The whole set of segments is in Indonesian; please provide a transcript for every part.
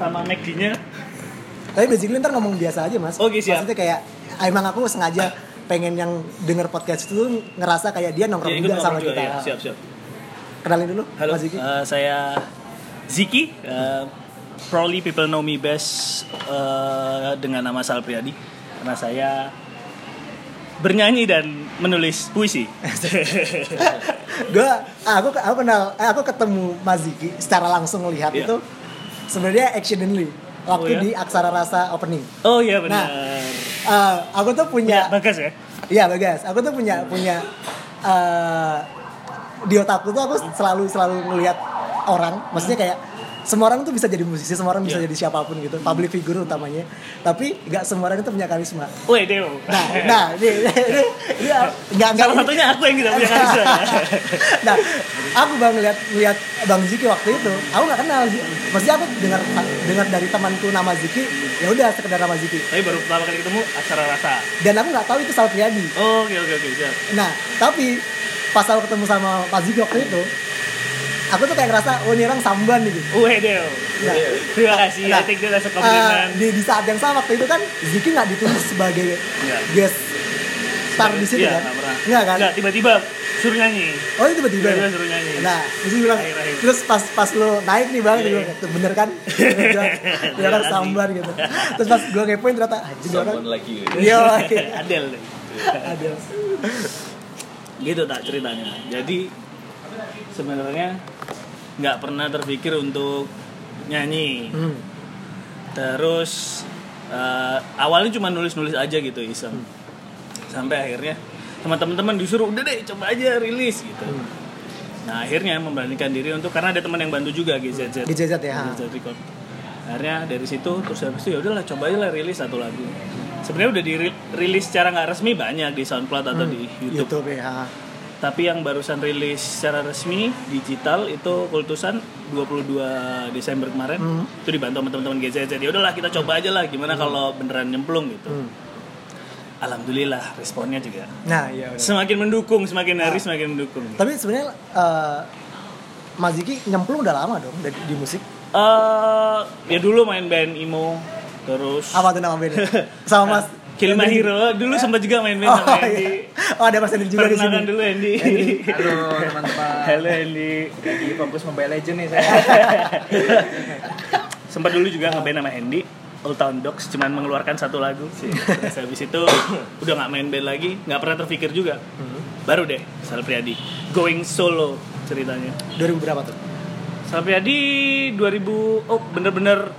sama McD-nya. Tapi basically ntar ngomong biasa aja mas. Oke, siap. Maksudnya kayak emang aku sengaja pengen yang denger podcast itu ngerasa kayak dia nongkrong Ya, juga sama kita. ya. Siap, siap. Kenalin dulu, Halo, Mas Ziki. eh, saya Ziki. Eh, probably people know me best eh, dengan nama Sal Priadi karena saya bernyanyi dan menulis puisi. gue aku aku kenal aku ketemu Mas Ziki secara langsung lihat Iya. itu sebenarnya accidentally waktu Oh, ya? di Aksara Rasa opening. oh iya benar. Nah, Eh, aku tuh Punya punya bagas ya? Iya bagas. Aku tuh punya punya eh di otakku tuh aku selalu selalu ngelihat orang. Maksudnya kayak semua orang tuh bisa jadi musisi, semua orang bisa Iya. jadi siapa pun gitu. Public figure utamanya. Tapi nggak semua orang itu punya karisma. Woi Dewo. Nah, nah, ini, ini, ini nggak nggak Salah satunya aku yang tidak punya karisma. nah, aku bang lihat lihat bang Ziki waktu itu, aku nggak kenal. Maksudnya aku dengar dengar dari temanku nama Ziki, ya udah sekedar nama Ziki. Tapi baru pertama kali ketemu acara rasa. Dan aku nggak tahu itu Sal Priadi. Oh, oke oke oke siap. Nah, tapi pas aku ketemu sama Pak Ziki waktu itu, aku tuh kayak ngerasa, oh ini orang samban gitu. Woi Dewo. Nah, Terima kasih. nah, I think that's a eh, di, di saat yang sama waktu itu kan Ziki nggak ditulis sebagai Nggak. guest star di situ Iya, kan? nggak kan? Nggak, tiba-tiba suruh nyanyi. Oh itu tiba-tiba. Tiba-tiba ya? suruh nyanyi. Nah, terus dia bilang, Akhir-akhir. terus pas pas lo naik nih bang, Iya, iya. bilang, "Tuh, bener kan? Dia dia orang Iya, sambar gitu. Terus pas gue ngepoin ternyata, anjing dia orang. Like you. Iya, Adel. deh. ada. gitu tak ceritanya jadi sebenarnya nggak pernah terpikir untuk nyanyi. Hmm. terus eh, awalnya cuma nulis nulis aja gitu iseng. Sampai akhirnya sama teman-teman disuruh udah deh coba aja rilis gitu. Nah akhirnya memberanikan diri untuk karena ada teman yang bantu juga GZZ GZZ ya. GZZ Record. Akhirnya dari situ terus habis itu ya udahlah coba aja lah rilis satu lagu. Sebenarnya udah dirilis secara nggak resmi banyak di SoundCloud atau di YouTube. YouTube ya. Tapi yang barusan rilis secara resmi digital itu Kultusan 22 Desember kemarin Hmm. itu dibantu sama teman-teman GZZ ya udahlah kita coba aja lah gimana kalau beneran nyemplung gitu Hmm. alhamdulillah responnya juga Nah, iya. udah. semakin mendukung semakin hari Ah. semakin mendukung Tapi sebenarnya eh Mas Ziki nyemplung udah lama dong di, di musik. eh ya dulu main band emo terus Apa tuh nama bandnya? Sama Mas Kill My Hero. Dulu sempat juga main band Oh, sama Andy. iya. oh ada Mas Andi juga di sini. perkenalan dulu Andy. Halo teman-teman. halo Andy. Lagi fokus Mobile Legend nih saya. sempat dulu juga ngeband sama Andy Old Town Dogs cuman mengeluarkan satu lagu. Sih terus habis itu udah nggak main band lagi nggak pernah terpikir juga. Baru deh Sal Priadi going solo ceritanya. 2000 berapa tuh? Sal Priadi 2000 oh bener-bener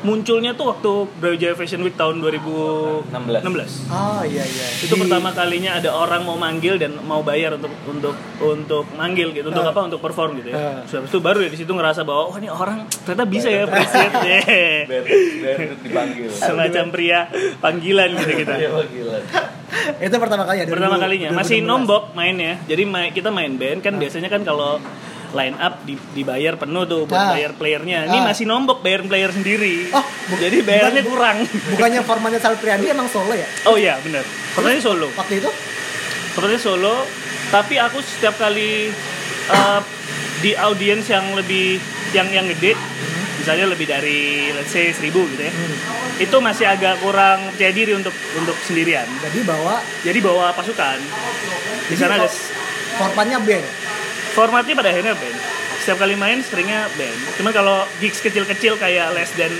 munculnya tuh waktu Brawijaya Fashion Week tahun 2016 16. Oh iya iya. itu Di- pertama kalinya ada orang mau manggil dan mau bayar untuk untuk untuk manggil gitu untuk Ah. apa untuk perform gitu ya Ah. Terus habis itu baru ya di situ ngerasa bahwa oh ini orang ternyata bisa ya appreciate deh dipanggil. semacam pria panggilan gitu kita Iya gila. itu pertama kali ya. 2000 pertama kalinya masih 2016. nombok mainnya jadi kita main band kan biasanya kan kalau line up di- dibayar penuh tuh buat Ah. bayar playernya. Ini Ah. masih nombok bayar player sendiri. Oh, bu- jadi bayarnya bukan- kurang. Bukannya formatnya Sal Priadi emang solo ya? oh iya benar sebenarnya solo. Waktu itu? sepertinya solo. Tapi aku setiap kali uh, di audiens yang lebih yang yang gede misalnya lebih dari let's say 1000 gitu ya itu masih agak kurang percaya diri untuk untuk sendirian. Jadi bawa jadi bawa pasukan. Di sana ada formatnya band. Formatnya pada akhirnya band setiap kali main seringnya band cuman kalau gigs kecil-kecil kayak less than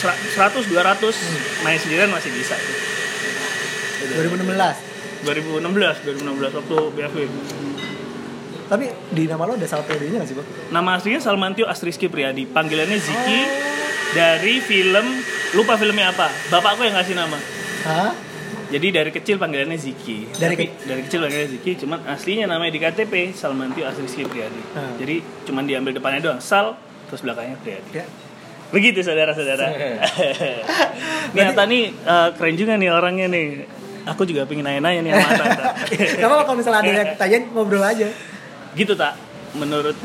100 200 main sendirian masih bisa tuh. 2016. 2016 2016 waktu BFW Tapi di nama lo ada Sal Priadinya gak sih, Bang? Nama aslinya Salmantio Astriski Priadi. Panggilannya Ziki dari film lupa filmnya apa. Bapakku yang ngasih nama. Hah? Jadi dari kecil panggilannya Ziki. Dari Tapi ke- dari kecil panggilannya Ziki, cuman aslinya namanya di KTP Salmantio Astriski Priadi. Hmm. Jadi cuman diambil depannya doang Sal terus belakangnya Priadi. Ya. Begitu saudara-saudara. Nyata nih eh, keren juga nih orangnya nih. Aku juga pengen nanya-nanya nih sama. Gak apa-apa kalau misalnya ada yang tanyain ngobrol aja. gitu tak menurut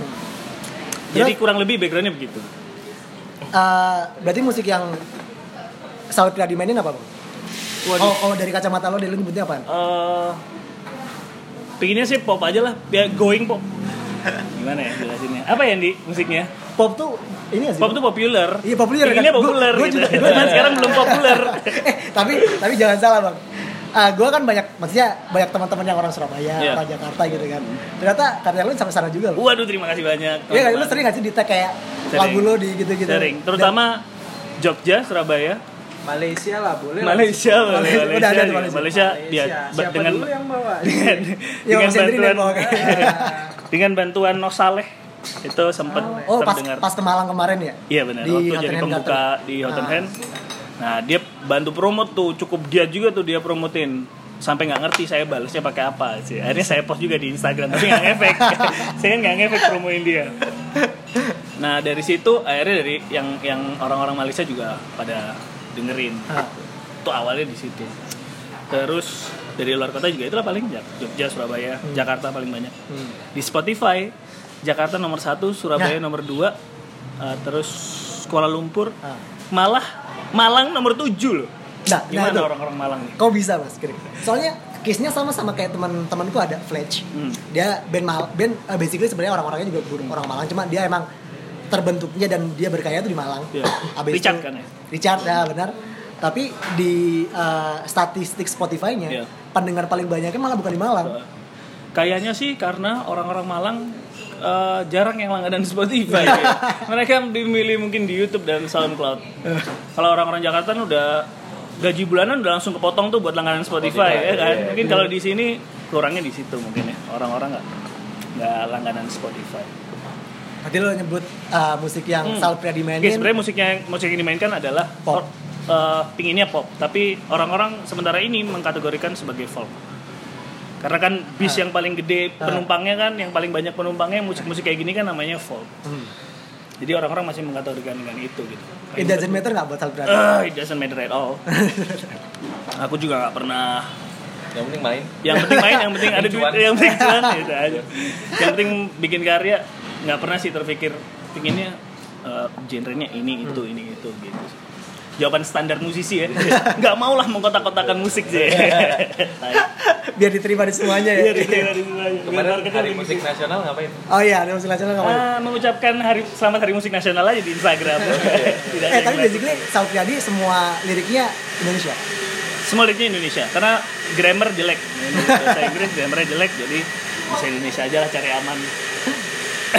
jadi Terus- kurang lebih backgroundnya begitu Eh, berarti musik yang Sal Priadi mainin apa, Bang? Waduh. Oh, oh, dari kacamata lo, dari lo nyebutnya apaan? eh pinginnya sih pop aja lah ya going pop gimana ya jelasinnya apa ya di musiknya pop tuh ini sih? pop tuh populer Iya populer Inginnya kan? Populer gua gitu. juga- gua juga. sekarang belum populer eh tapi tapi jangan salah bang. Ah, gue kan banyak, maksudnya banyak teman-teman yang orang Surabaya, Iya. orang Jakarta gitu kan. Ternyata karya lu sampai sana juga loh. waduh terima kasih banyak Iya kan, lu sering gak sih di tag kayak Sering. lagu lu di gitu-gitu? sering terutama Jogja Surabaya Malaysia lah boleh lah. Malaysia boleh Malaysia, Malaysia udah ada. Malaysia. Malaysia dia Siapa ba- dengan dulu yang bawa? dengan, Ya, dengan bantuan yang bawa kayaknya. dengan bantuan Nosaleh itu sempat Oh pas terdengar pas ke Malang kemarin ya? iya benar Di waktu jadi pembuka di Hot and Ah. Hand nah dia bantu promote tuh cukup dia juga tuh dia promotin sampai nggak ngerti saya balasnya pakai apa sih akhirnya saya post juga di Instagram tapi nggak ngefek saya kan nggak ngefek promoin dia nah dari situ akhirnya dari yang yang orang-orang Malaysia juga pada dengerin Ah. itu awalnya di situ terus dari luar kota juga itulah paling Jogja Surabaya Jakarta paling banyak Hmm. di Spotify Jakarta nomor satu Surabaya Nah. nomor dua eh, terus Kuala Lumpur Ah. malah Malang nomor tujuh loh Nah, nah gimana itu. orang-orang Malang nih Kok bisa mas Krik? Soalnya case-nya sama sama kayak teman-temanku ada Fletch. Hmm. Dia band Mal, band uh, basically sebenarnya orang-orangnya juga bukan orang Malang, cuma dia emang terbentuknya dan dia berkarya tuh di Malang. Iya. Abis Richard itu- kan ya? Richard ya benar. Tapi di uh, statistik Spotify-nya Iya. pendengar paling banyaknya malah bukan di Malang. kayaknya sih karena orang-orang Malang eh, jarang yang langganan Spotify ya. mereka dimilih mungkin di YouTube dan SoundCloud kalau orang-orang Jakarta kan udah gaji bulanan udah langsung kepotong tuh buat langganan Spotify, Spotify, ya kan iya. mungkin kalau di sini kurangnya di situ mungkin ya orang-orang nggak nggak langganan Spotify Tadi lo nyebut uh, musik yang Hmm. Sal Pria Oke, dimainin. sebenarnya musiknya musik yang dimainkan adalah Pop. or- eh, pinginnya pop, tapi orang-orang sementara ini mengkategorikan sebagai folk. Karena kan bis Ah. yang paling gede penumpangnya kan, yang paling banyak penumpangnya musik-musik kayak gini kan namanya folk. Hmm. Jadi orang-orang masih mengkategorikan dengan itu gitu. It doesn't matter nggak buat Sal Pria? Ah, it doesn't matter at all. Aku juga nggak pernah Yang penting main. yang penting main, yang penting ada duit, yang penting cuan gitu aja. Yang penting bikin karya nggak pernah sih terpikir pinginnya eh, genrenya ini itu ini itu gitu. Jawaban standar musisi ya, nggak mau lah mengkotak-kotakan musik sih. Biar diterima di semuanya ya. Iya, diterima di semuanya. Biar Kemarin hari musik nasional ngapain? Oh iya, ada musik nasional mau? Ah, mengucapkan hari selamat hari musik nasional aja di Instagram. Tidak Eh tapi basically Sal Priadi semua liriknya Indonesia. semua liriknya Indonesia karena grammar jelek bahasa Inggris grammarnya jelek jadi bisa Indonesia aja lah cari aman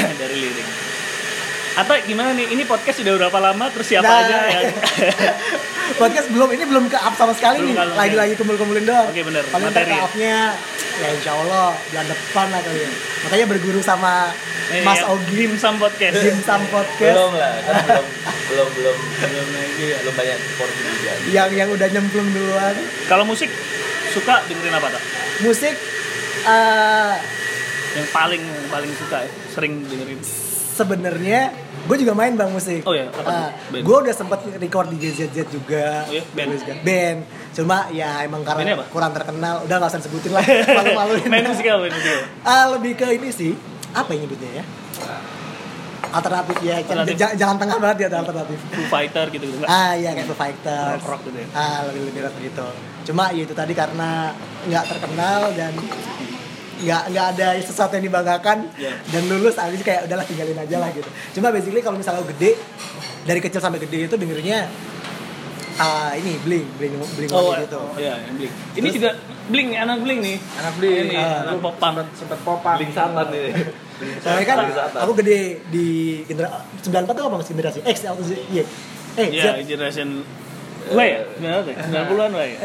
dari lirik atau gimana nih ini podcast sudah berapa lama terus siapa Nah. aja yang Podcast belum ini belum ke up sama sekali Belum nih. Lagi-lagi kumpul-kumpulin doang. Oke, bener. Paling Materi. ke upnya ya insya Allah bulan depan lah kali ya. Makanya berguru sama Eh, Mas yang Ogi Dim Sam podcast Dim Sam Podcast Belum lah, kan belum belum belum Belum lagi ya. belum banyak porsi juga. yang yang udah nyemplung duluan. kalau musik suka dengerin apa tak Musik eh yang paling paling suka ya sering dengerin sebenarnya gue juga main bang musik. Oh iya, apa tuh? Band? gue udah sempet record di JZZ juga. Oh iya, band? Band. Cuma ya emang karena kurang terkenal. Udah gak usah disebutin lah. Malu-maluin. main musik apa Ah, lebih ke ini sih. Apa yang nyebutnya ya? Alternatif ya. Alternatif. Jalan tengah banget ya alternatif. Foo Fighter gitu gitu Ah iya kayak Foo Fighters. Rock-rock gitu ya? Ah lebih lebih rock gitu. Cuma ya itu tadi karena nggak terkenal dan nggak nggak ada sesuatu yang dibanggakan Iya. dan lulus abis kayak udahlah tinggalin aja lah gitu. Cuma basically kalau misalnya lo gede dari kecil sampai gede itu dengerinnya ah ini bling bling bling oh gitu. oh, iya bling ini Terus- juga bling anak bling nih Anak beli ini Ah. anak popang sempet popang. Link santan nih. Soalnya kan aku gede di generasi 94 tuh apa masih generasi X atau Z? Iya. Eh, ya Z. generation W ya 90-an W ya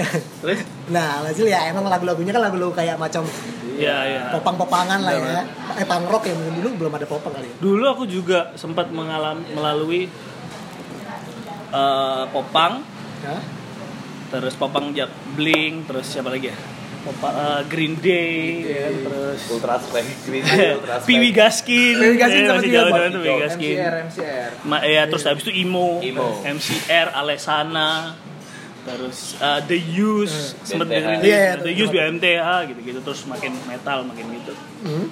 terus Nah, hasil ya emang lagu-lagunya kan lagu-lagu kayak macam ya ya popang-popangan lah ya. Eh punk rock ya mungkin dulu belum ada popang kali ya. dulu aku juga sempat mengalami melalui eh, popang Hah? terus popang jak bling terus siapa lagi ya eh, Green Day ya kan, terus Ultra Strength Green Day, Ultra. Piwi Gaskin Piwi Gaskin sama juga, jauh Piwi Gaskin MCR MCR. Ma- ya terus habis itu emo, Emo. MCR Alesana terus uh, The Use sempet BMTH. dengerin Iya, iya, The Use. BMTH gitu-gitu terus makin metal makin gitu Hmm.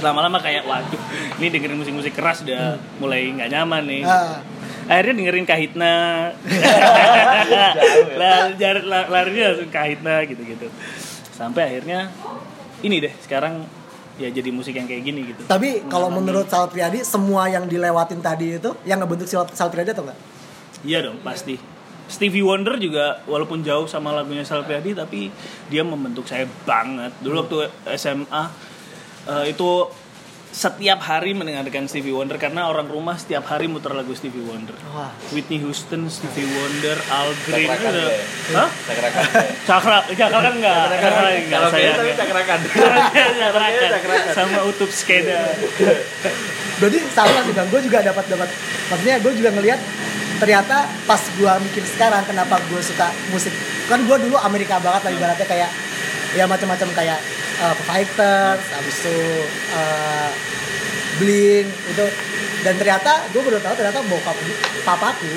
Lama-lama kayak waduh ini dengerin musik-musik keras udah mulai nggak nyaman nih Ah, akhirnya dengerin Kahitna ya. Lah, jar- la- larinya langsung Kahitna gitu-gitu sampai akhirnya ini deh sekarang ya jadi musik yang kayak gini gitu. Tapi kalau menurut Sal Priadi semua yang dilewatin tadi itu yang ngebentuk Sal, Sal Priadi atau enggak? iya dong pasti. Stevie Wonder juga walaupun jauh sama lagunya Sal Priadi tapi dia membentuk saya banget. Dulu waktu SMA eh, itu setiap hari mendengarkan Stevie Wonder karena orang rumah setiap hari muter lagu Stevie Wonder Wah. Whitney Houston, Stevie Wonder, Al Green itu Cakrakan udah, deh. hah? Cakrakan. Cakra, cakra kan enggak, cakra enggak Kalau saya. tapi cakrakan. Cakrakan. Cakrakan. sama utup skeda. Berarti sama sih bang, gue juga dapat dapat maksudnya gue juga ngelihat ternyata pas gue mikir sekarang kenapa gue suka musik kan gue dulu Amerika banget lah ibaratnya kayak ya macam-macam kayak uh, Fighters, habis itu uh, Blink itu dan ternyata gue baru tahu ternyata bokap papaku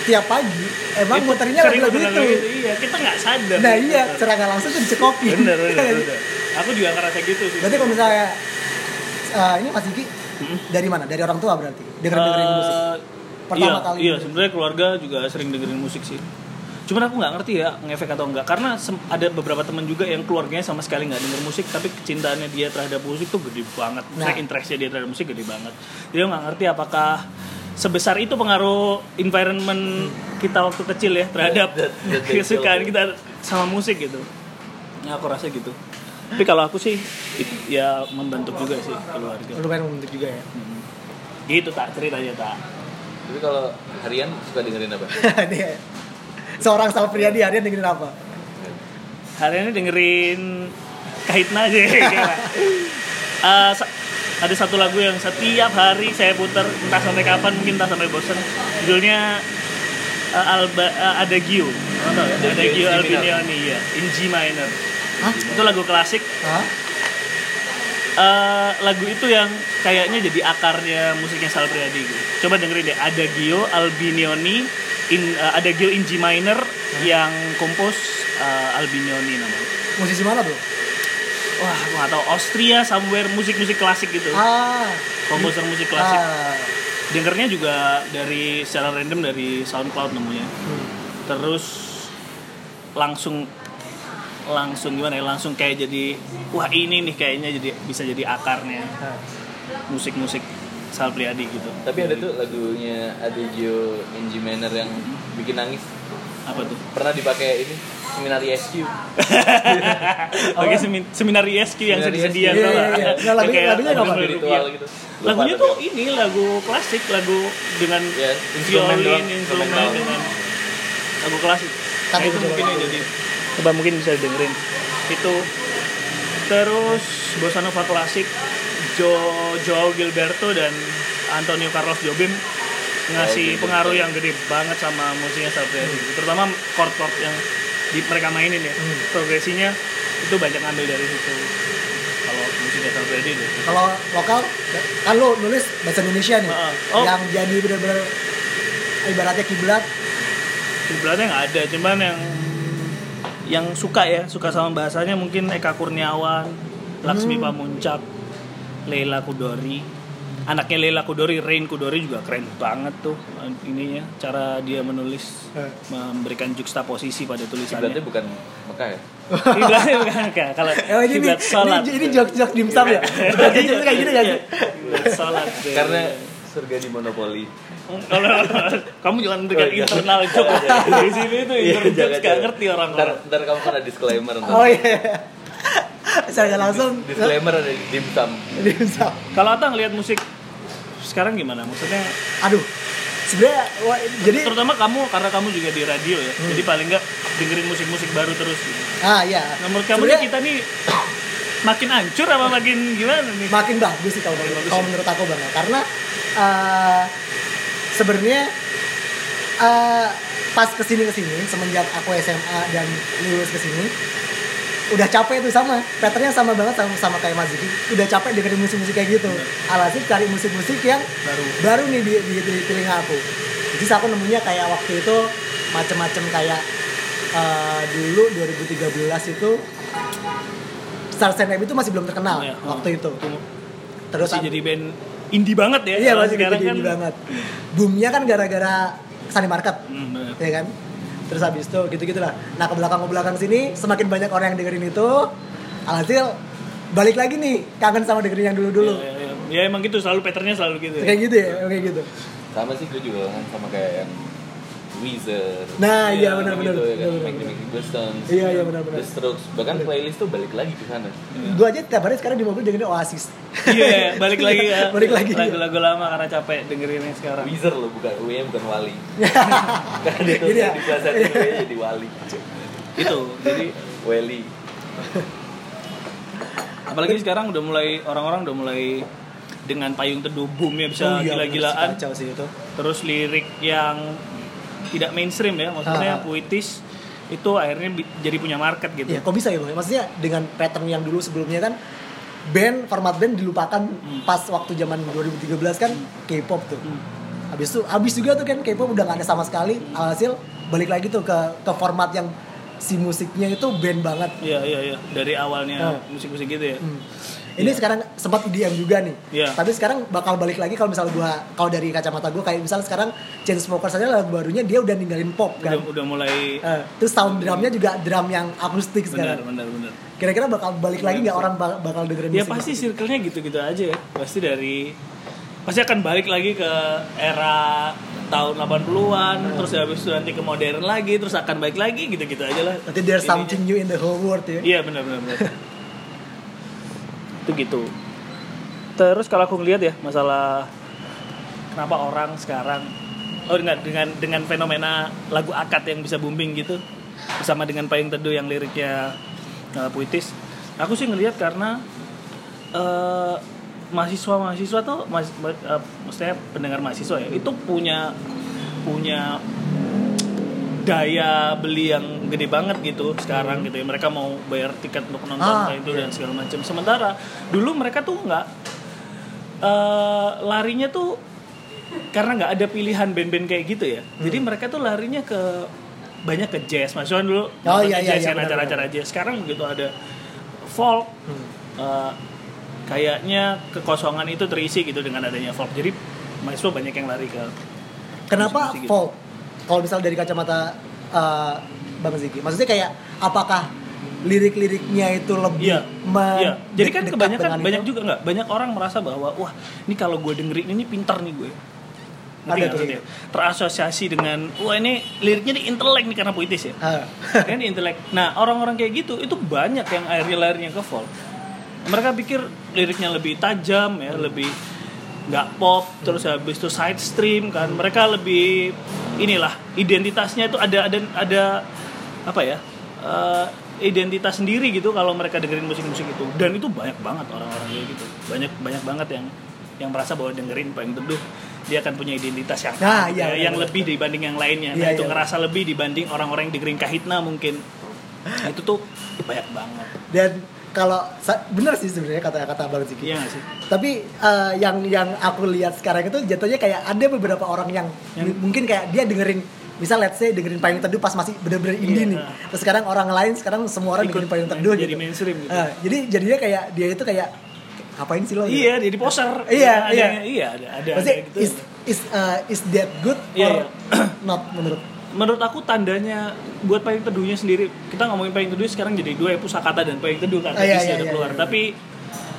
setiap pagi emang Itu muternya lagu-lagu itu. Iya, kita nggak sadar. Nah iya, secara nggak langsung tuh dicekokin. Bener, bener, bener. Aku juga ngerasa gitu sih. Berarti kalau misalnya uh, ini Mas Iki Hmm? dari mana? Dari orang tua berarti dengerin dengerin musik. Eh, Pertama iya, kali. Iya, sebenarnya keluarga juga sering dengerin musik sih. Cuman aku nggak ngerti ya ngefek atau enggak karena ada beberapa teman juga yang keluarganya sama sekali nggak denger musik tapi kecintaannya dia terhadap musik tuh gede banget. Nah. interestnya dia terhadap musik gede banget. Dia nggak ngerti apakah sebesar itu pengaruh environment kita waktu kecil ya terhadap kesukaan kita sama musik gitu. Ya aku rasa gitu. Tapi kalau aku sih ya membentuk juga sih keluarga. Lumayan membentuk juga ya. Gitu tak ceritanya tak. Tapi kalau harian suka dengerin apa? Seorang Sal Priadi harian dengerin apa? hari ini dengerin kahitna aja. Eh, sa- ada satu lagu yang setiap hari saya putar entah sampai kapan mungkin entah sampai bosan judulnya eh, Alba eh, Adagio tahu ya? Adagio Adagio in G minor. Albinioni ya in G minor Hah? itu lagu klasik Hah? Eh, lagu itu yang kayaknya jadi akarnya musiknya Sal Priadi gitu. Coba dengerin deh Adagio Albinioni in eh, Adagio in G minor yang kompos eh, Albinioni namanya. Musisi mana bro? Wah, aku nggak tahu Austria somewhere musik-musik klasik gitu. Ah. Komposer musik klasik. Ah. Dengernya juga dari secara random dari SoundCloud nemunya. Hmm. Terus langsung langsung gimana ya? Langsung kayak jadi wah ini nih kayaknya jadi bisa jadi akarnya musik-musik Sal Priadi gitu. Tapi ada tuh lagunya Adagio in G minor yang bikin nangis. apa tuh? Pernah dipakai ini Seminari SQ. Oke semin seminar ISQ yang Seminar sedih-sedihan Iya, nggak? iya, iya. Nah, lagunya- lagunya apa? Spiritual gitu. Lagunya tuh ini lagu klasik, lagu dengan Ya, instrumen violin, instrumen dengan lagu klasik. Tapi Nah, itu mungkin yang jadi coba mungkin bisa dengerin. Itu terus bossa nova klasik Jo Joao Gilberto dan Antonio Carlos Jobim ngasih Gilberto. pengaruh yang gede banget sama musiknya Sal Priadi. Terutama chord-chord yang di mereka mainin ya. Hmm. Progresinya itu banyak ngambil dari situ. Kalau musiknya Sal Priadi itu. Kalau lokal kan lo nulis bahasa Indonesia nih. Ah, oh. Yang jadi benar-benar ibaratnya kiblat. Sebenarnya nggak ada, cuman yang yang suka ya, suka sama bahasanya mungkin Eka Kurniawan, Laksmi Hmm. Pamuncak, Leila Kudori. Anaknya Leila Kudori, Rain Kudori juga keren banget tuh eh, ininya, cara dia menulis, Eh. memberikan juxtaposisi pada Kiblatnya tulisannya. bukan Mekah ya? Kiblatnya bukan Kak. kalau Oh ini kiblat ini, sholat. ini, ini jok-jok dimsum ya. Jok-jok kayak gini ya. Iya, Kiblat sholat. deh. Karena surga di monopoli. kalau kamu jangan berikan Oh, iya. internal joke di sini tuh Iya, internal gak jangan. ngerti orang Ntar, ntar kamu ada disclaimer ntar. Oh iya. Secara nggak langsung Disclaimer ada di dimsum. dimsum. Kalau Ata ngelihat musik sekarang gimana? Maksudnya Aduh. Sebenarnya jadi terutama kamu karena kamu juga di radio ya. Jadi paling nggak dengerin musik-musik baru terus. Gitu. ah iya. Nah, menurut kamu nih Sebenarnya kita nih makin hancur apa makin gimana nih? makin bagus sih kalau Makin bagus kalau ya? menurut aku bang ya. karena eh, sebenarnya eh, pas ke sini ke sini semenjak aku SMA dan lulus ke sini udah capek tuh sama patternnya sama banget sama sama kayak Mas Ziki. Udah capek dengerin musik-musik kayak gitu. Alhasil cari musik-musik yang Baru. baru nih di, di, di telinga aku. Jadi aku nemunya kayak waktu itu macem-macem kayak eh, dulu 2013 itu Star Stand itu masih belum terkenal Iya, waktu itu. Terus Masih jadi band indie banget ya. iya masih sekarang gede banget. Boomnya kan gara-gara Sunny Market Hmm, bener. ya kan terus habis itu gitu gitulah nah ke belakang ke belakang sini semakin banyak orang yang dengerin itu alhasil balik lagi nih kangen sama dengerin yang dulu dulu Ya, ya, ya. Ya, emang gitu selalu patternnya selalu gitu. ya. kayak gitu ya kayak gitu sama sih gue juga kan sama kayak yang Weezer Nah, iya, Ya, benar, gitu benar, ya kan benar, Make benar. Stones Iya, iya, benar, benar. The Strokes bahkan playlist tuh balik lagi ke sana gue aja tiap hari sekarang di mobil dengerin Oasis Iya, balik lagi ya. Balik lagi. Lagu-lagu lama karena capek dengerinnya sekarang. Weezer loh bukan W bukan Wali karena dia tuh Jadi di bahasa W jadi Wali Itu. Jadi Weli apalagi sekarang udah mulai orang-orang udah mulai dengan payung teduh boomnya bisa Oh iya, gila-gilaan. Terus lirik yang tidak mainstream ya, maksudnya Ah. puitis itu akhirnya jadi punya market gitu. Iya, kok bisa ya bang? Maksudnya dengan pattern yang dulu sebelumnya kan band format band dilupakan pas waktu zaman 2013 kan K-pop tuh. Habis itu habis juga tuh kan K-pop udah gak ada sama sekali. Alhasil balik lagi tuh ke ke format yang si musiknya itu band banget. Iya, iya, iya. Dari awalnya Ah. musik-musik gitu ya. Hmm. Ini sekarang sempat IDM juga nih. Iya. Tapi sekarang bakal balik lagi kalau misalnya gua kalau dari kacamata gua kayak misalnya sekarang Chainsmokers saja lagu barunya dia udah ninggalin pop kan. Udah, udah mulai Eh, terus sound drumnya juga drum yang akustik benar, sekarang. benar, benar. Kira-kira bakal balik lagi nggak orang bak- bakal dengerin Ya pasti musik? circle-nya gitu-gitu aja ya. Pasti dari pasti akan balik lagi ke era tahun 80-an, terus habis itu nanti ke modern lagi, terus akan balik lagi gitu-gitu aja lah. Nanti there's something new in the whole world ya. Iya benar benar benar. itu gitu. Terus kalau aku ngeliat ya masalah kenapa orang sekarang oh dengan dengan dengan fenomena lagu akad yang bisa booming gitu bersama dengan payung teduh yang liriknya uh, puitis. Aku sih ngelihat karena eh, mahasiswa-mahasiswa tuh mas, eh, maksudnya pendengar mahasiswa ya itu punya punya daya beli yang gede banget gitu sekarang gitu ya. Mereka mau bayar tiket untuk nonton Ah, kayak itu dan segala macam sementara dulu mereka tuh nggak eh, larinya tuh karena nggak ada pilihan band-band kayak gitu ya. Jadi mereka tuh larinya ke banyak ke jazz. Maksudnya dulu Oh, iya, iya, jazz iya, acara-acara jazz. Sekarang begitu ada folk eh, kayaknya kekosongan itu terisi gitu dengan adanya folk. Jadi mahasiswa banyak yang lari ke Kenapa musik-musik gitu. Kalau misalnya dari kacamata uh, Bang Ziki, maksudnya kayak apakah lirik-liriknya itu lebih Iya, iya. Jadi kan kebanyakan banyak itu? juga nggak banyak orang merasa bahwa wah ini kalau gue dengerin ini pintar nih gue. Ngerti Ada tuh, maksudnya? Terasosiasi dengan wah ini liriknya di intelek nih karena puitis ya. Kan di intelek. Nah orang-orang kayak gitu itu banyak yang akhirnya larinya ke folk. Mereka pikir liriknya lebih tajam ya, lebih nggak pop, terus habis itu side stream kan. Mereka lebih inilah identitasnya itu ada ada ada apa ya? eh, identitas sendiri gitu kalau mereka dengerin musik-musik itu. Dan itu banyak banget orang-orang kayak gitu. Banyak banyak banget yang yang merasa bahwa dengerin paling teduh dia akan punya identitas yang Nah, iya, ya, yang benar, lebih dibanding yang lainnya. Iya, nah, itu iya. ngerasa lebih dibanding orang-orang yang dengerin Kahitna mungkin. Nah, itu tuh banyak banget. Dan kalau bener sih sebenarnya kata-kata Bang Ziki. Iya sih? Tapi eh, yang yang aku lihat sekarang itu jatuhnya kayak ada beberapa orang yang, Yang- mungkin kayak dia dengerin misal let's say dengerin payung teduh pas masih bener-bener indie Iya. nih. Terus sekarang orang lain sekarang semua orang Ikut dengerin payung teduh jadi gitu. mainstream gitu. Eh, jadi jadinya kayak dia itu kayak ngapain sih lo? gitu? Iya, jadi poser. Iya, ada, iya. Iya, ada ada, Maksudnya ada gitu. is is uh, is that good Iya, or not menurut? Menurut aku tandanya buat payung teduhnya sendiri. Kita ngomongin payung teduh sekarang jadi dua ya pusakata dan payung teduh kan Ah, iya, iya, udah iya, keluar. iya. Tapi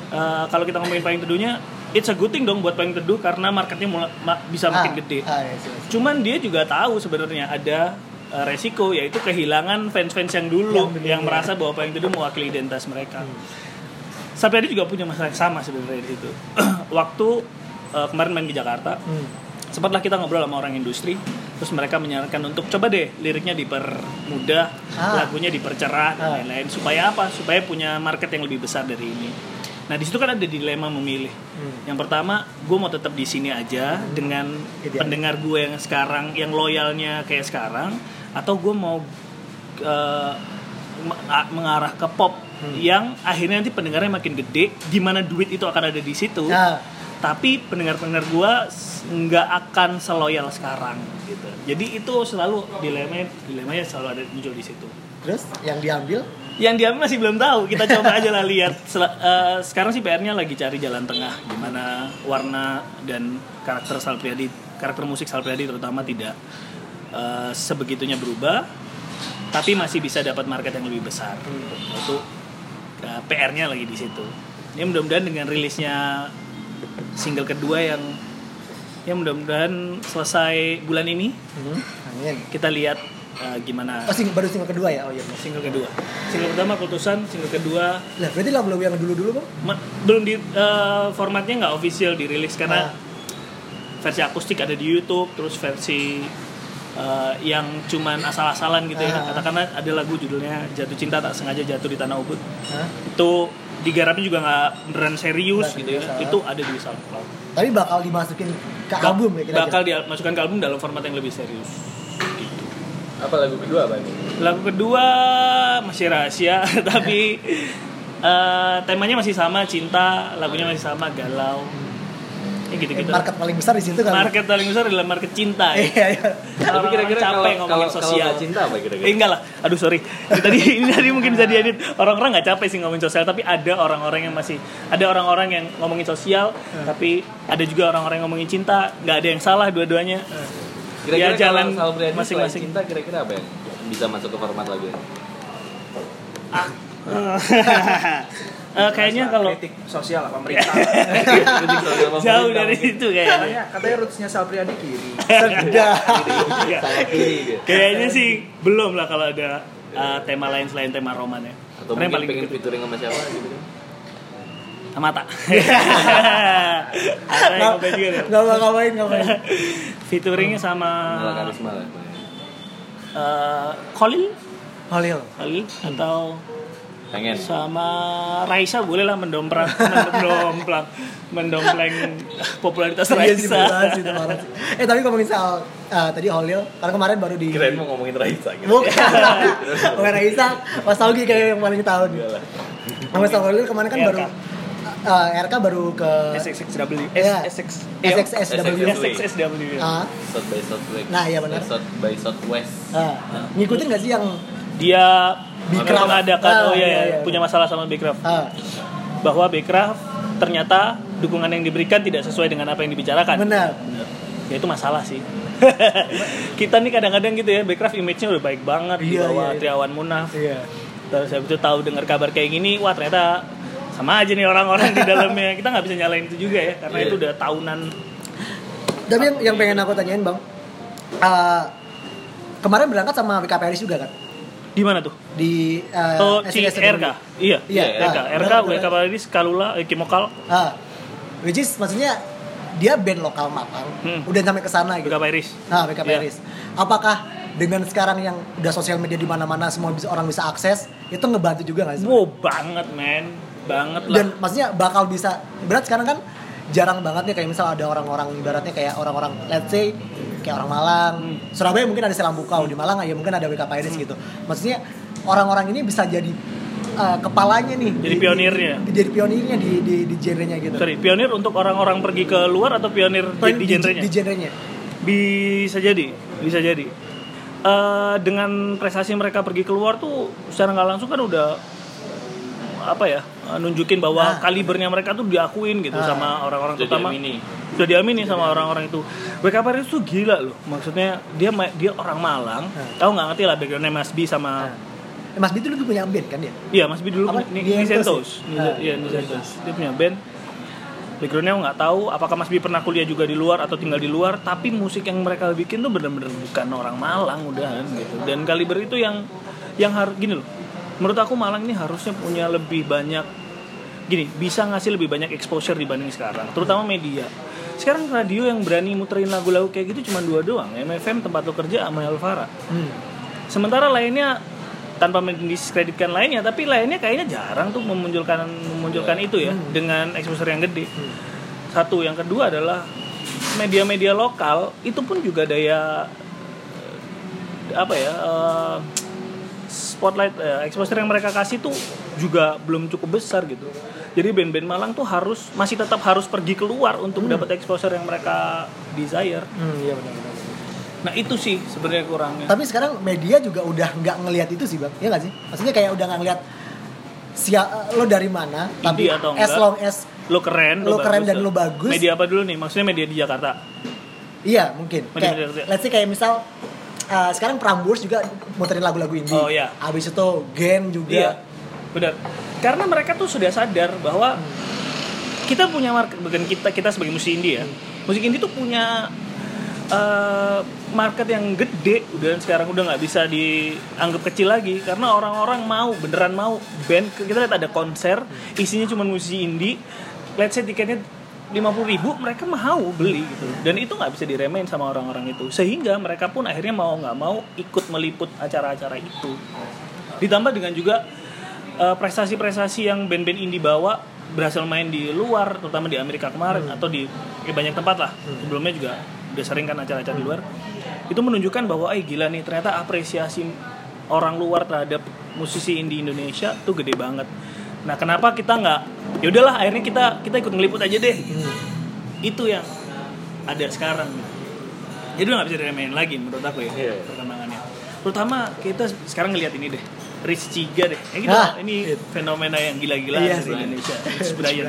eh, kalau kita ngomongin payung teduhnya it's a good thing dong buat payung teduh karena marketnya mulai, ma- bisa makin Ah, gede. ah, iya, iya. Cuman dia juga tahu sebenarnya ada uh, resiko yaitu kehilangan fans-fans yang dulu Yang yang ya. merasa bahwa Payung Teduh mewakili identitas mereka. Sampai dia juga punya masalah yang sama sebenarnya di situ. Waktu uh, kemarin main di Jakarta, Hmm. sempatlah kita ngobrol sama orang industri, terus mereka menyarankan untuk coba deh liriknya dipermudah, Ah. lagunya dipercerah dan Ah. lain-lain supaya apa? Supaya punya market yang lebih besar dari ini. Nah di situ kan ada dilema memilih. Hmm. Yang pertama, gue mau tetap di sini aja dengan Ideal. pendengar gue yang sekarang, yang loyalnya kayak sekarang, atau gue mau a- mengarah ke pop Hmm. yang akhirnya nanti pendengarnya makin gede, gimana duit itu akan ada di situ. Nah, Tapi pendengar-pendengar gue s- nggak akan seloyal sekarang gitu. Jadi itu selalu dilema, dilemanya selalu ada muncul di situ. terus yang diambil Yang diambil masih belum tahu. Kita coba aja lah lihat. Sel- eh, sekarang sih PR-nya lagi cari jalan tengah, gimana warna dan karakter Sal Priadi, karakter musik Sal Priadi terutama tidak eh, sebegitunya berubah, tapi masih bisa dapat market yang lebih besar. Itu uh, PR-nya lagi di situ. Ya mudah-mudahan dengan rilisnya single kedua yang ya mudah-mudahan selesai bulan ini Amin. kita lihat uh, gimana Oh, sing- baru single kedua ya? Oh iya. single kedua. Single pertama Kultusan, single kedua Lah, berarti lagu-lagu yang dulu-dulu, Bang? ma- belum di uh, formatnya nggak official dirilis karena Ah. versi akustik ada di YouTube, terus versi uh, yang cuman asal-asalan gitu ya. Ah. Katakanlah ada lagu judulnya Jatuh Cinta Tak Sengaja Jatuh di Tanah Ubud. Hah? Itu digarapnya juga nggak beneran serius gitu ya. Itu ada di SoundCloud. Tapi bakal dimasukin ke Ba- album ya kira-kira? Bakal dimasukkan ke album dalam format yang lebih serius. Gitu. Apa lagu kedua apa nih? Lagu kedua masih rahasia, tapi eh, temanya masih sama, cinta, lagunya masih sama, galau. Ya gitu-gitu. Market paling besar di situ kan? Market paling besar adalah market cinta. ya. Iya, iya. Tapi kira-kira capek kalau ngomongin kalau kalau sosial. nggak cinta apa kira-kira? Eh, enggak lah. Aduh sorry. Ini tadi ini tadi mungkin bisa diedit. Orang-orang nggak capek sih ngomongin sosial, tapi ada orang-orang yang masih ada orang-orang yang ngomongin sosial, tapi ada juga orang-orang yang ngomongin cinta. Nggak ada yang salah dua-duanya. Kira-kira Ya, jalan kalau Sal Priadi selain masing-masing. cinta kira-kira apa yang bisa masuk ke format lagu ini? Eh, kayaknya kalau kritik sosial lah pemerintah jauh pemerintah dari itu kayaknya. katanya katanya rootsnya Sal Priadi kiri. Iya. Salah kiri gitu. Kayaknya sih belum lah kalau ada uh, tema lain selain tema roman ya. Atau Karena yang mungkin pengen featuring sama siapa gitu kan? sama tak. Nggak mau ngapain, ngapain. Featuringnya sama karisma lah. uh, Khalil, Holil. Khalil atau Pengen. sama Raisa boleh lah mendomprak, mendomplak, mendompleng popularitas Iya sih, Raisa. beneran sih. Eh tapi ngomongin soal uh, tadi Holil, karena kemarin baru di Kirain mau ngomongin Raisa gitu. Bukan. Bukan Raisa, Mas Augi kayak yang paling tahu nih. Enggak lah. Sama Mas Holil kemarin kan RK. baru uh, RK baru ke SXXW, Iya. SX, SXSW. SXSW. Ah, South by Southwest. Nah, iya benar. Eh, South by Southwest. ah. ngikutin gak sih yang Dia Bcraft. mengadakan, Ah, oh iya, iya, iya, iya. punya masalah sama Bcraft. ah, bahwa Backcraft ternyata dukungan yang diberikan tidak sesuai dengan apa yang dibicarakan. benar. Ya itu masalah sih. kita nih kadang-kadang gitu ya, Backcraft image-nya udah baik banget di Iya, bawah iya, iya. Triawan Munaf. Iya. Terus habis itu tahu dengar kabar kayak gini, wah ternyata sama aja nih orang-orang di dalamnya. Kita nggak bisa nyalain itu juga ya, karena Iya. itu udah tahunan. Tapi yang, yang pengen aku tanyain bang, uh, kemarin berangkat sama WK Paris juga kan Di mana tuh? di uh, Oh, si SXSW. RK. Iya, Iya, RK. RK, WK. Paradis, Kalula, eh, Kimokal, Ah, which is maksudnya dia band lokal Malang, Hmm. udah sampai ke sana gitu. WK Paris. Nah, WK Iya. Paris. Apakah dengan sekarang yang udah sosial media di mana-mana semua bisa orang bisa akses, itu ngebantu juga nggak sih? Wow, banget men. Banget lah. Dan maksudnya bakal bisa berat sekarang kan jarang banget nih kayak misal ada orang-orang ibaratnya kayak orang-orang let's say kayak orang Malang, Hmm. Surabaya mungkin ada Selam Bukau, di Malang ya mungkin ada WK Paris gitu. Maksudnya orang-orang ini bisa jadi uh, kepalanya nih. Jadi di- pionirnya. di- jadi pionirnya di di, di genrenya gitu. Sorry, pionir untuk orang-orang pergi ke luar atau pionir di, di genrenya? Di genrenya. Bisa jadi, bisa jadi. Eh, dengan prestasi mereka pergi keluar tuh secara nggak langsung kan udah apa ya nunjukin bahwa Nah. kalibernya mereka tuh diakuin gitu Nah. sama orang-orang terutama amini. Sudah diamini sama orang-orang itu. WK Paris tuh gila loh. Maksudnya dia dia orang Malang. Nah. Tahu nggak ngerti lah backgroundnya Mas B sama Nah. Eh, Mas Bi dulu punya band kan dia? Iya, Mas B dulu Apa? ni, Di ni Entos Sentos. ya? Iya, Ni Sentos. Dia punya band. Backgroundnya nggak tahu apakah Mas B pernah kuliah juga di luar atau tinggal di luar, tapi musik yang mereka bikin tuh bener-bener bukan orang Malang udahan gitu. Dan kaliber itu yang yang harus gini loh. Menurut aku Malang ini harusnya punya lebih banyak gini, bisa ngasih lebih banyak exposure dibanding sekarang, terutama media. Sekarang radio yang berani muterin lagu-lagu kayak gitu cuma dua doang, MFM tempat lo kerja sama Elvara. Hmm. Sementara lainnya tanpa mendiskreditkan lainnya, tapi lainnya kayaknya jarang tuh memunculkan memunculkan itu ya dengan exposure yang gede. Satu, yang kedua adalah media-media lokal itu pun juga daya apa ya eh, spotlight eh, exposure yang mereka kasih tuh juga belum cukup besar gitu. Jadi band-band Malang tuh harus masih tetap harus pergi keluar untuk dapat exposure yang mereka desire. Hmm, iya benar-benar. Nah itu sih sebenarnya kurangnya. Tapi sekarang media juga udah nggak ngelihat itu sih bang, ya nggak sih? Maksudnya kayak udah nggak ngelihat sia lo dari mana, tapi atau as enggak. long as lo keren, Lo keren dan lo bagus. Media apa dulu nih? Maksudnya media di Jakarta. iya mungkin. Media- Kayak, media- let's say kayak misal uh, sekarang Prambors juga muterin lagu-lagu indie. Oh, iya. Abis itu Gen juga. Iya, benar. karena mereka tuh sudah sadar bahwa kita punya market bukan kita kita sebagai musik indie ya. Musik indie tuh punya eh, market yang gede udah sekarang udah nggak bisa dianggap kecil lagi. Karena orang-orang mau beneran mau band kita lihat ada konser isinya cuma musisi indie let's say tiketnya 50.000 ribu mereka mau beli gitu. Dan itu nggak bisa diremehin sama orang-orang itu. Sehingga mereka pun akhirnya mau nggak mau ikut meliput acara-acara itu. Ditambah dengan juga eh, prestasi-prestasi yang band-band indie bawa berhasil main di luar terutama di Amerika kemarin atau di ya banyak tempat lah. Sebelumnya juga udah sering kan acara-acara di luar. Itu menunjukkan bahwa eh gila nih ternyata apresiasi orang luar terhadap musisi indie Indonesia tuh gede banget. Nah kenapa kita nggak ya udahlah akhirnya kita kita ikut ngeliput aja deh. Itu yang ada sekarang. Jadi udah nggak bisa diremehin lagi menurut aku ya Iya. perkembangannya. Terutama kita sekarang ngelihat ini deh Rich Ciga deh gitu Ah, ini fenomena yang gila-gila Iya di. Indonesia. Rich Brian.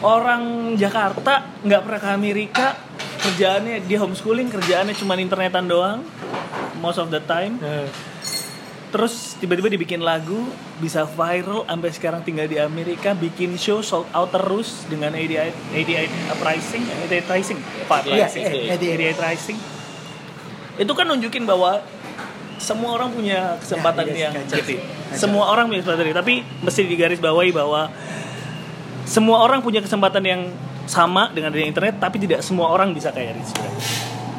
Orang Jakarta nggak pernah ke Amerika kerjaannya dia homeschooling kerjaannya cuma internetan doang most of the time. Nah, terus tiba-tiba dibikin lagu bisa viral sampai sekarang tinggal di Amerika bikin show sold out terus dengan 88 88 pricing 88 pricing Pak Iya, pricing eh, 88 pricing itu kan nunjukin bahwa semua orang punya kesempatan Ya, iya, yang kacau gitu. Kacau. semua orang punya kesempatan tapi mesti digarisbawahi bahwa semua orang punya kesempatan yang sama dengan di internet tapi tidak semua orang bisa kayak Rich Brian.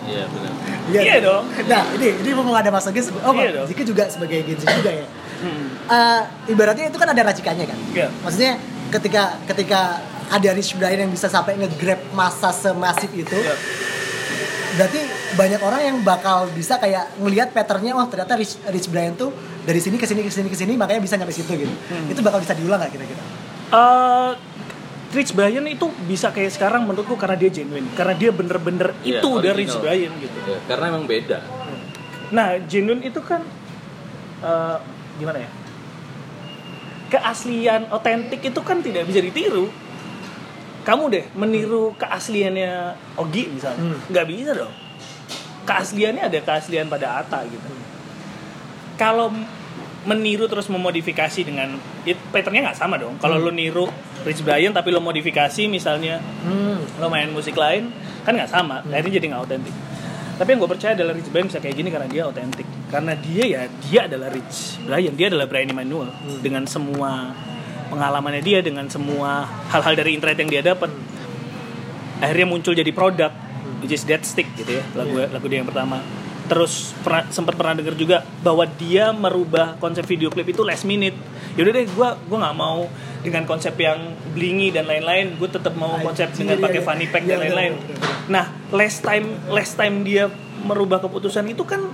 Iya benar. Iya dong. Nah, ini ini mau ada Mas Ogi. sebe- Oh, Iya dong. Ziki juga sebagai Gen Z juga ya. Hmm. Eh, ibaratnya itu kan ada racikannya kan. Iya. Maksudnya ketika ketika ada Rich Brian yang bisa sampai nge-grab masa semasif itu, Iya. Berarti banyak orang yang bakal bisa kayak ngelihat patternnya, oh ternyata Rich, Rich Brian tuh dari sini ke sini ke sini ke sini makanya bisa nyampe situ gitu. Hmm. Itu bakal bisa diulang nggak kira-kira? Eh, Rich Brian itu bisa kayak sekarang menurutku karena dia genuine, karena dia bener-bener Iya, itu original. Rich Brian gitu. Ya, karena emang beda. Nah, genuine itu kan eh, gimana ya? Keaslian, otentik itu kan tidak bisa ditiru. Kamu deh meniru keasliannya Ogi misalnya, Hmm. nggak bisa dong. Keasliannya ada keaslian pada Ata gitu. Kalau meniru terus memodifikasi dengan it, patternnya nggak sama dong. Kalau lo niru Rich Brian tapi lo modifikasi misalnya Hmm. lo main musik lain kan nggak sama akhirnya jadi nggak otentik tapi yang gue percaya adalah Rich Brian bisa kayak gini karena dia otentik karena dia ya dia adalah Rich Brian dia adalah Brian Emmanuel dengan semua pengalamannya dia dengan semua hal-hal dari internet yang dia dapat akhirnya muncul jadi produk which is Dead Stick gitu ya lagu lagu dia yang pertama. Terus pernah, sempat pernah dengar juga bahwa dia merubah konsep video klip itu last minute. Yaudah deh gue gua nggak mau dengan konsep yang blingy dan lain-lain. Gue tetap mau konsep Anjir, dengan iya, pakai iya. funny pack Iya, dan lain-lain. nah last time last time dia merubah keputusan itu kan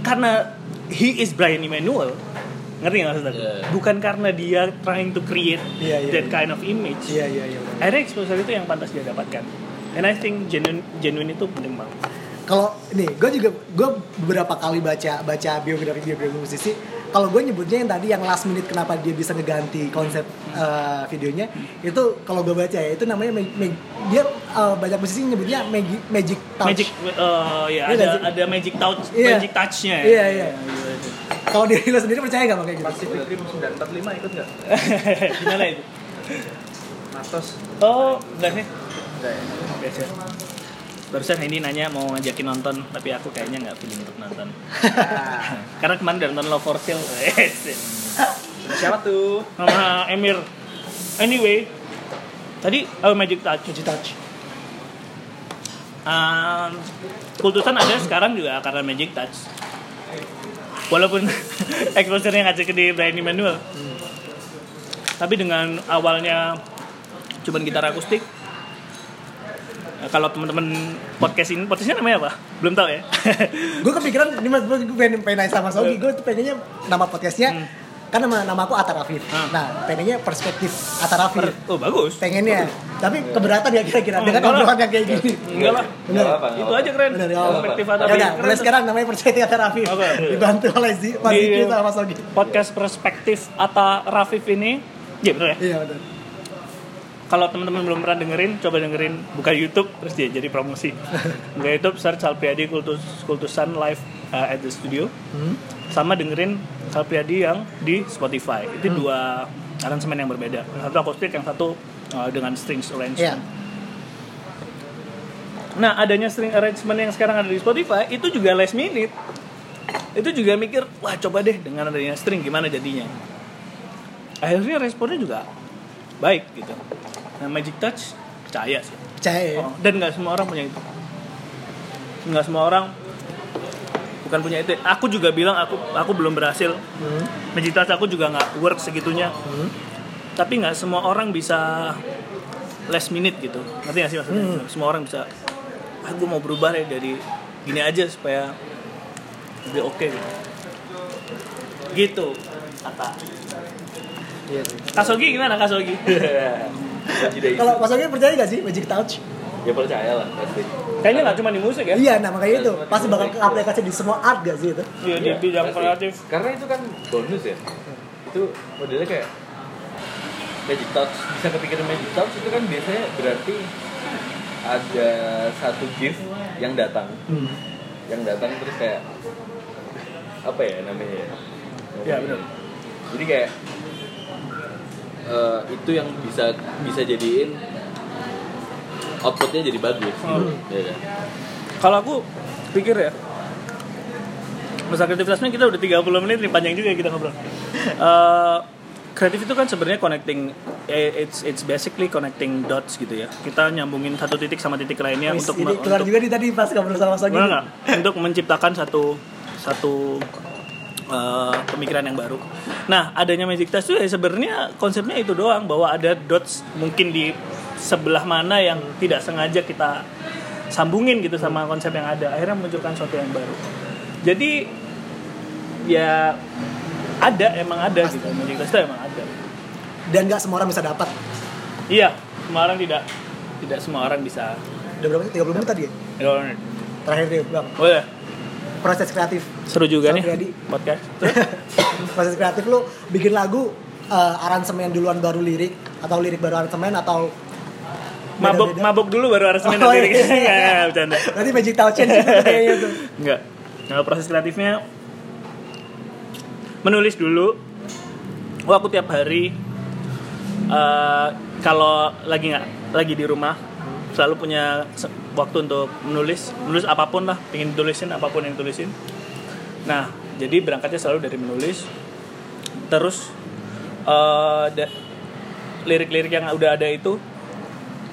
karena he is Brian Emmanuel ngerti nggak maksud aku? Iya. bukan karena dia trying to create Iya, iya, that iya. kind of image Iya iya iya. akhirnya exposure itu yang pantas dia dapatkan and I think genuine genuine itu penting banget Kalau ini, gue juga gue beberapa kali baca baca biografi biografi musisi. Kalau gue nyebutnya yang tadi yang last minute kenapa dia bisa ngeganti konsep eh, videonya itu kalau gue baca ya itu namanya mag- mag- dia eh, banyak musisi nyebutnya magic magic touch. magic uh, ya Iya ada ada magic touch Iya. magic touchnya ya. Iya, iya. Kalau diri lo sendiri percaya gak kayak gitu? Pacific Rim 945 ikut nggak? gimana itu Matos. oh enggak sih Enggak ya? biasa barusan ini nanya mau ngajakin nonton tapi aku kayaknya nggak feeling untuk nonton karena kemarin udah nonton Love for Sale Siapa tuh? sama Emir anyway tadi oh, magic touch Magic touch. Um, kultusan ada sekarang juga karena Magic Touch. Walaupun exposure-nya ngajak ke di Brian Emmanuel. Tapi dengan awalnya cuman gitar akustik. eh, Kalau teman-teman podcast ini, podcastnya namanya apa? Belum tahu ya. Gue kepikiran ini mas gue pengen pengen nanya sama Sogi. Gue tuh pengennya nama podcastnya kan nama nama aku Atta Rafif. Hmm. Nah pengennya perspektif Atta Rafif. oh bagus. pengennya tapi keberatan ya kira-kira dengan enggak lah. obrolan yang kayak gini Enggak lah. Nggak Itu aja keren. Bener, ya. Perspektif Nggak atau ya mulai sekarang namanya perspektif Atta Rafif Oke. dibantu oleh Zi, Mas Di- Ziki sama Mas Sogi podcast perspektif Atta Rafif ini, ya bener ya. iya benar kalau teman-teman belum pernah dengerin, coba dengerin buka YouTube terus dia jadi promosi. Buka YouTube search Salpriadi Kultus Kultusan live uh, at the studio. Hmm. Sama dengerin Salpriadi yang di Spotify. Itu dua aransemen yang berbeda. Yang satu akustik, yang satu uh, dengan strings arrangement. Iya. Nah, adanya string arrangement yang sekarang ada di Spotify itu juga last minute. Itu juga mikir, wah coba deh dengan adanya string gimana jadinya. Akhirnya responnya juga baik gitu. Nah, Magic Touch percaya sih. Percaya ya. Oh, dan nggak semua orang punya itu. Nggak semua orang bukan punya itu. Aku juga bilang aku aku belum berhasil. Hmm. Magic Touch aku juga nggak work segitunya. Hmm. Tapi nggak semua orang bisa last minute gitu. Ngerti nggak sih maksudnya? Hmm. Semua orang bisa. Ah, gue mau berubah ya dari gini aja supaya lebih oke gitu. Gitu. Kata. Iya. Kasogi gimana Kasogi? Kalau Mas Ogi percaya gak sih Magic Touch? Ya percaya lah pasti. Kayaknya nggak cuma di musik ya? Iya, nah makanya itu pasti bakal aplikasi di semua art gak sih itu? Iya di bidang kreatif. Karena itu kan bonus ya. Itu modelnya kayak magic touch. Bisa kepikiran magic touch itu kan biasanya berarti ada satu gift yang datang, Hmm. yang datang terus kayak apa ya namanya ya? Iya, benar. Jadi kayak eh, itu yang bisa bisa jadiin outputnya jadi bagus. Hmm. Ya kan? Kalau aku pikir ya Masa kreativitasnya kita udah 30 menit nih panjang juga ya kita ngobrol. Eh, kreatif itu kan sebenarnya connecting eh, it's it's basically connecting dots gitu ya. Kita nyambungin satu titik sama titik lainnya Wis, untuk ini keluar untuk, juga nih tadi pas ngobrol sama nggak? untuk menciptakan satu satu eh, pemikiran yang baru. Nah, adanya Magic Touch itu ya sebenarnya konsepnya itu doang bahwa ada dots mungkin di sebelah mana yang tidak sengaja kita sambungin gitu sama konsep yang ada. Akhirnya munculkan sesuatu yang baru. Jadi ya ada emang ada gitu Magic Touch itu emang ada. Dan gak semua orang bisa dapat. Iya, semua orang tidak tidak semua orang bisa. Udah berapa sih? 30 menit tadi ya? Terakhir deh, Bang. Boleh. Proses kreatif. Seru juga nih Satriadi. podcast. Proses kreatif lu bikin lagu eh, aransemen duluan baru lirik atau lirik baru aransemen atau mabok beda-beda? mabok dulu baru aransemen Oh, nanti iya. Nggak, nggak, bercanda Berarti Magic kayaknya tuh. enggak nah, proses kreatifnya menulis dulu oh aku tiap hari eh, kalau lagi nggak lagi di rumah selalu punya waktu untuk menulis menulis apa pun lah pengen tulisin apa pun yang tulisin nah jadi berangkatnya selalu dari menulis terus da- lirik-lirik yang udah ada itu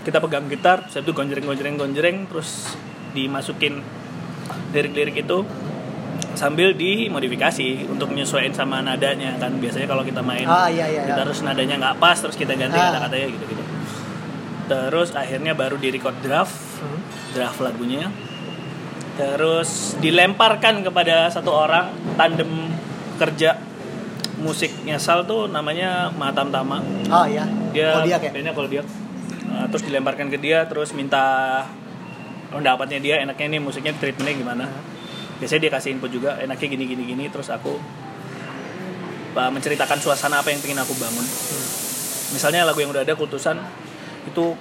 kita pegang gitar, saya itu gonjreng gonjreng gonjreng terus dimasukin lirik-lirik itu sambil dimodifikasi untuk menyesuaikan sama nadanya kan biasanya kalau kita main Ah, iya, iya, kita iya. harus nadanya nggak pas terus kita ganti Ah. kata-katanya gitu gitu terus akhirnya baru di record draft Hmm. draft lagunya. Terus dilemparkan kepada satu orang tandem kerja musik nyesal tuh namanya Matam Tama. Oh iya. dia Kodiak ya? bandnya kalau dia Nah, terus dilemparkan ke dia terus minta pendapatnya dia enaknya nih musiknya treatmentnya gimana? Biasanya dia kasih input juga enaknya gini gini gini. Terus aku uh, menceritakan suasana apa yang pengen aku bangun. Misalnya lagu yang udah ada kultusan itu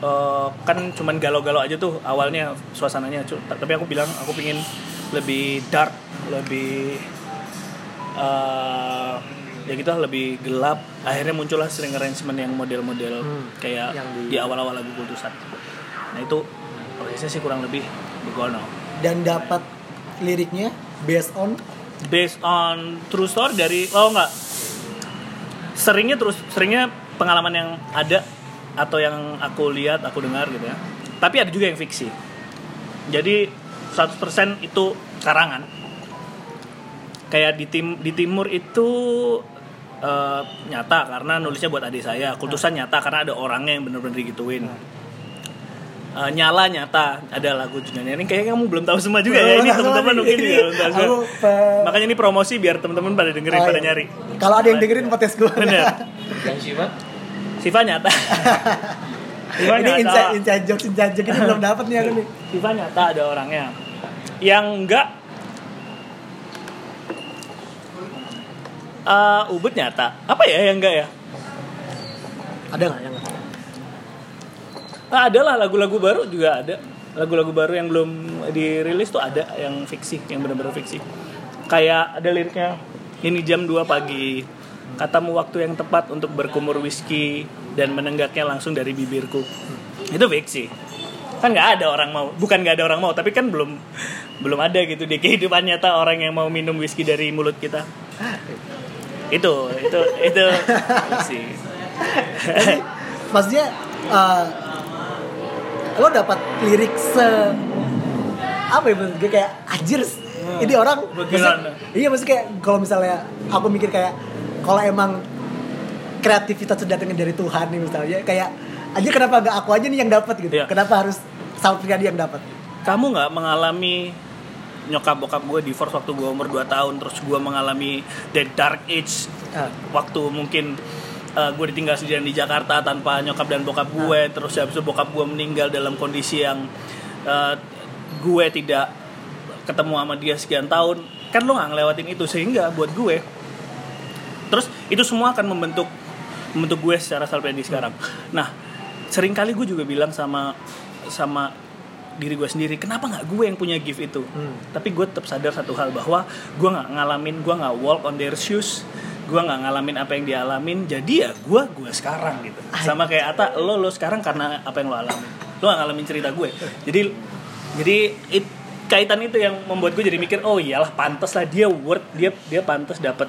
uh, kan cuman galau-galau aja tuh awalnya suasananya tapi aku bilang aku pengen lebih dark lebih uh, ya gitu lebih gelap. Akhirnya muncullah string arrangement yang model-model Hmm, kayak yang di, di- awal-awal lagu kultusan nah itu prosesnya sih kurang lebih begono Dan dapat liriknya based on? Based on true story dari oh enggak. Seringnya terus seringnya pengalaman yang ada atau yang aku lihat aku dengar gitu ya. Tapi ada juga yang fiksi. Jadi 100% itu karangan. Kayak di tim di timur itu eh, nyata karena nulisnya buat adik saya. Kultusan nyata karena ada orangnya yang bener-bener digituin. Eh, nyala nyata ada lagu Junani ini kayaknya kamu belum tahu semua juga ya ini teman-teman mungkin nih. ya. Aku, makanya ini promosi biar teman-teman pada dengerin Oh, pada iya. nyari. Kalau ada yang dengerin podcast gue. bener. Yang Shiva Siva nyata. Siva ini nyata. inside inside jokes inside jokes ini belum dapat nih aku nih. Siva nyata ada orangnya. Yang enggak eh Ubud nyata. Apa ya yang enggak ya? Ada nggak yang Nah, ada lah lagu-lagu baru juga ada. Lagu-lagu baru yang belum dirilis tuh ada yang fiksi, yang benar-benar fiksi. Kayak ada liriknya, ini jam 2 pagi, katamu waktu yang tepat untuk berkumur whisky dan menenggaknya langsung dari bibirku. Itu fiksi. Kan nggak ada orang mau, bukan nggak ada orang mau, tapi kan belum belum ada gitu di kehidupan nyata orang yang mau minum whisky dari mulut kita. Itu, itu, itu fiksi. maksudnya eh, lo dapat lirik se apa ya gue kayak anjir ini orang Bagaimana? maksudnya- iya maksudnya kayak kalau misalnya aku mikir kayak kalau emang kreativitas sudah datangnya dari Tuhan nih misalnya kayak aja kenapa gak aku aja nih yang dapat gitu. Iya. kenapa harus Sal Priadi yang dapat kamu nggak mengalami nyokap bokap gue divorce waktu gue umur 2 tahun terus gue mengalami the dark age Ah. waktu mungkin uh, gue ditinggal sendirian di Jakarta tanpa nyokap dan bokap gue terus habis itu bokap gue meninggal dalam kondisi yang uh, gue tidak ketemu sama dia sekian tahun. Kan lo nggak ngelewatin itu sehingga buat gue terus itu semua akan membentuk membentuk gue secara self sekarang. Nah sering kali gue juga bilang sama sama diri gue sendiri kenapa nggak gue yang punya gift itu? Tapi gue tetap sadar satu hal bahwa gue nggak ngalamin gue nggak walk on their shoes gue nggak ngalamin apa yang dia alamin jadi ya gue gue sekarang gitu. Sama kayak Ata lo lo sekarang karena apa yang lo alamin lo nggak ngalamin cerita gue. Jadi jadi it- kaitan itu yang membuat gue jadi mikir oh iyalah pantas lah dia worth dia dia pantas dapat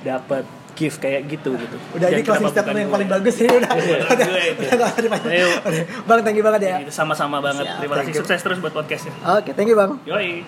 dapat gift kayak gitu gitu udah ini closing statement yang gue? paling bagus ini udah Iya, udah gue itu. udah nggak usah dipanjang. Ayo. Udah. bang thank you banget ya Gitu, sama-sama banget terima kasih sukses terus buat podcastnya oke thank you bang yoi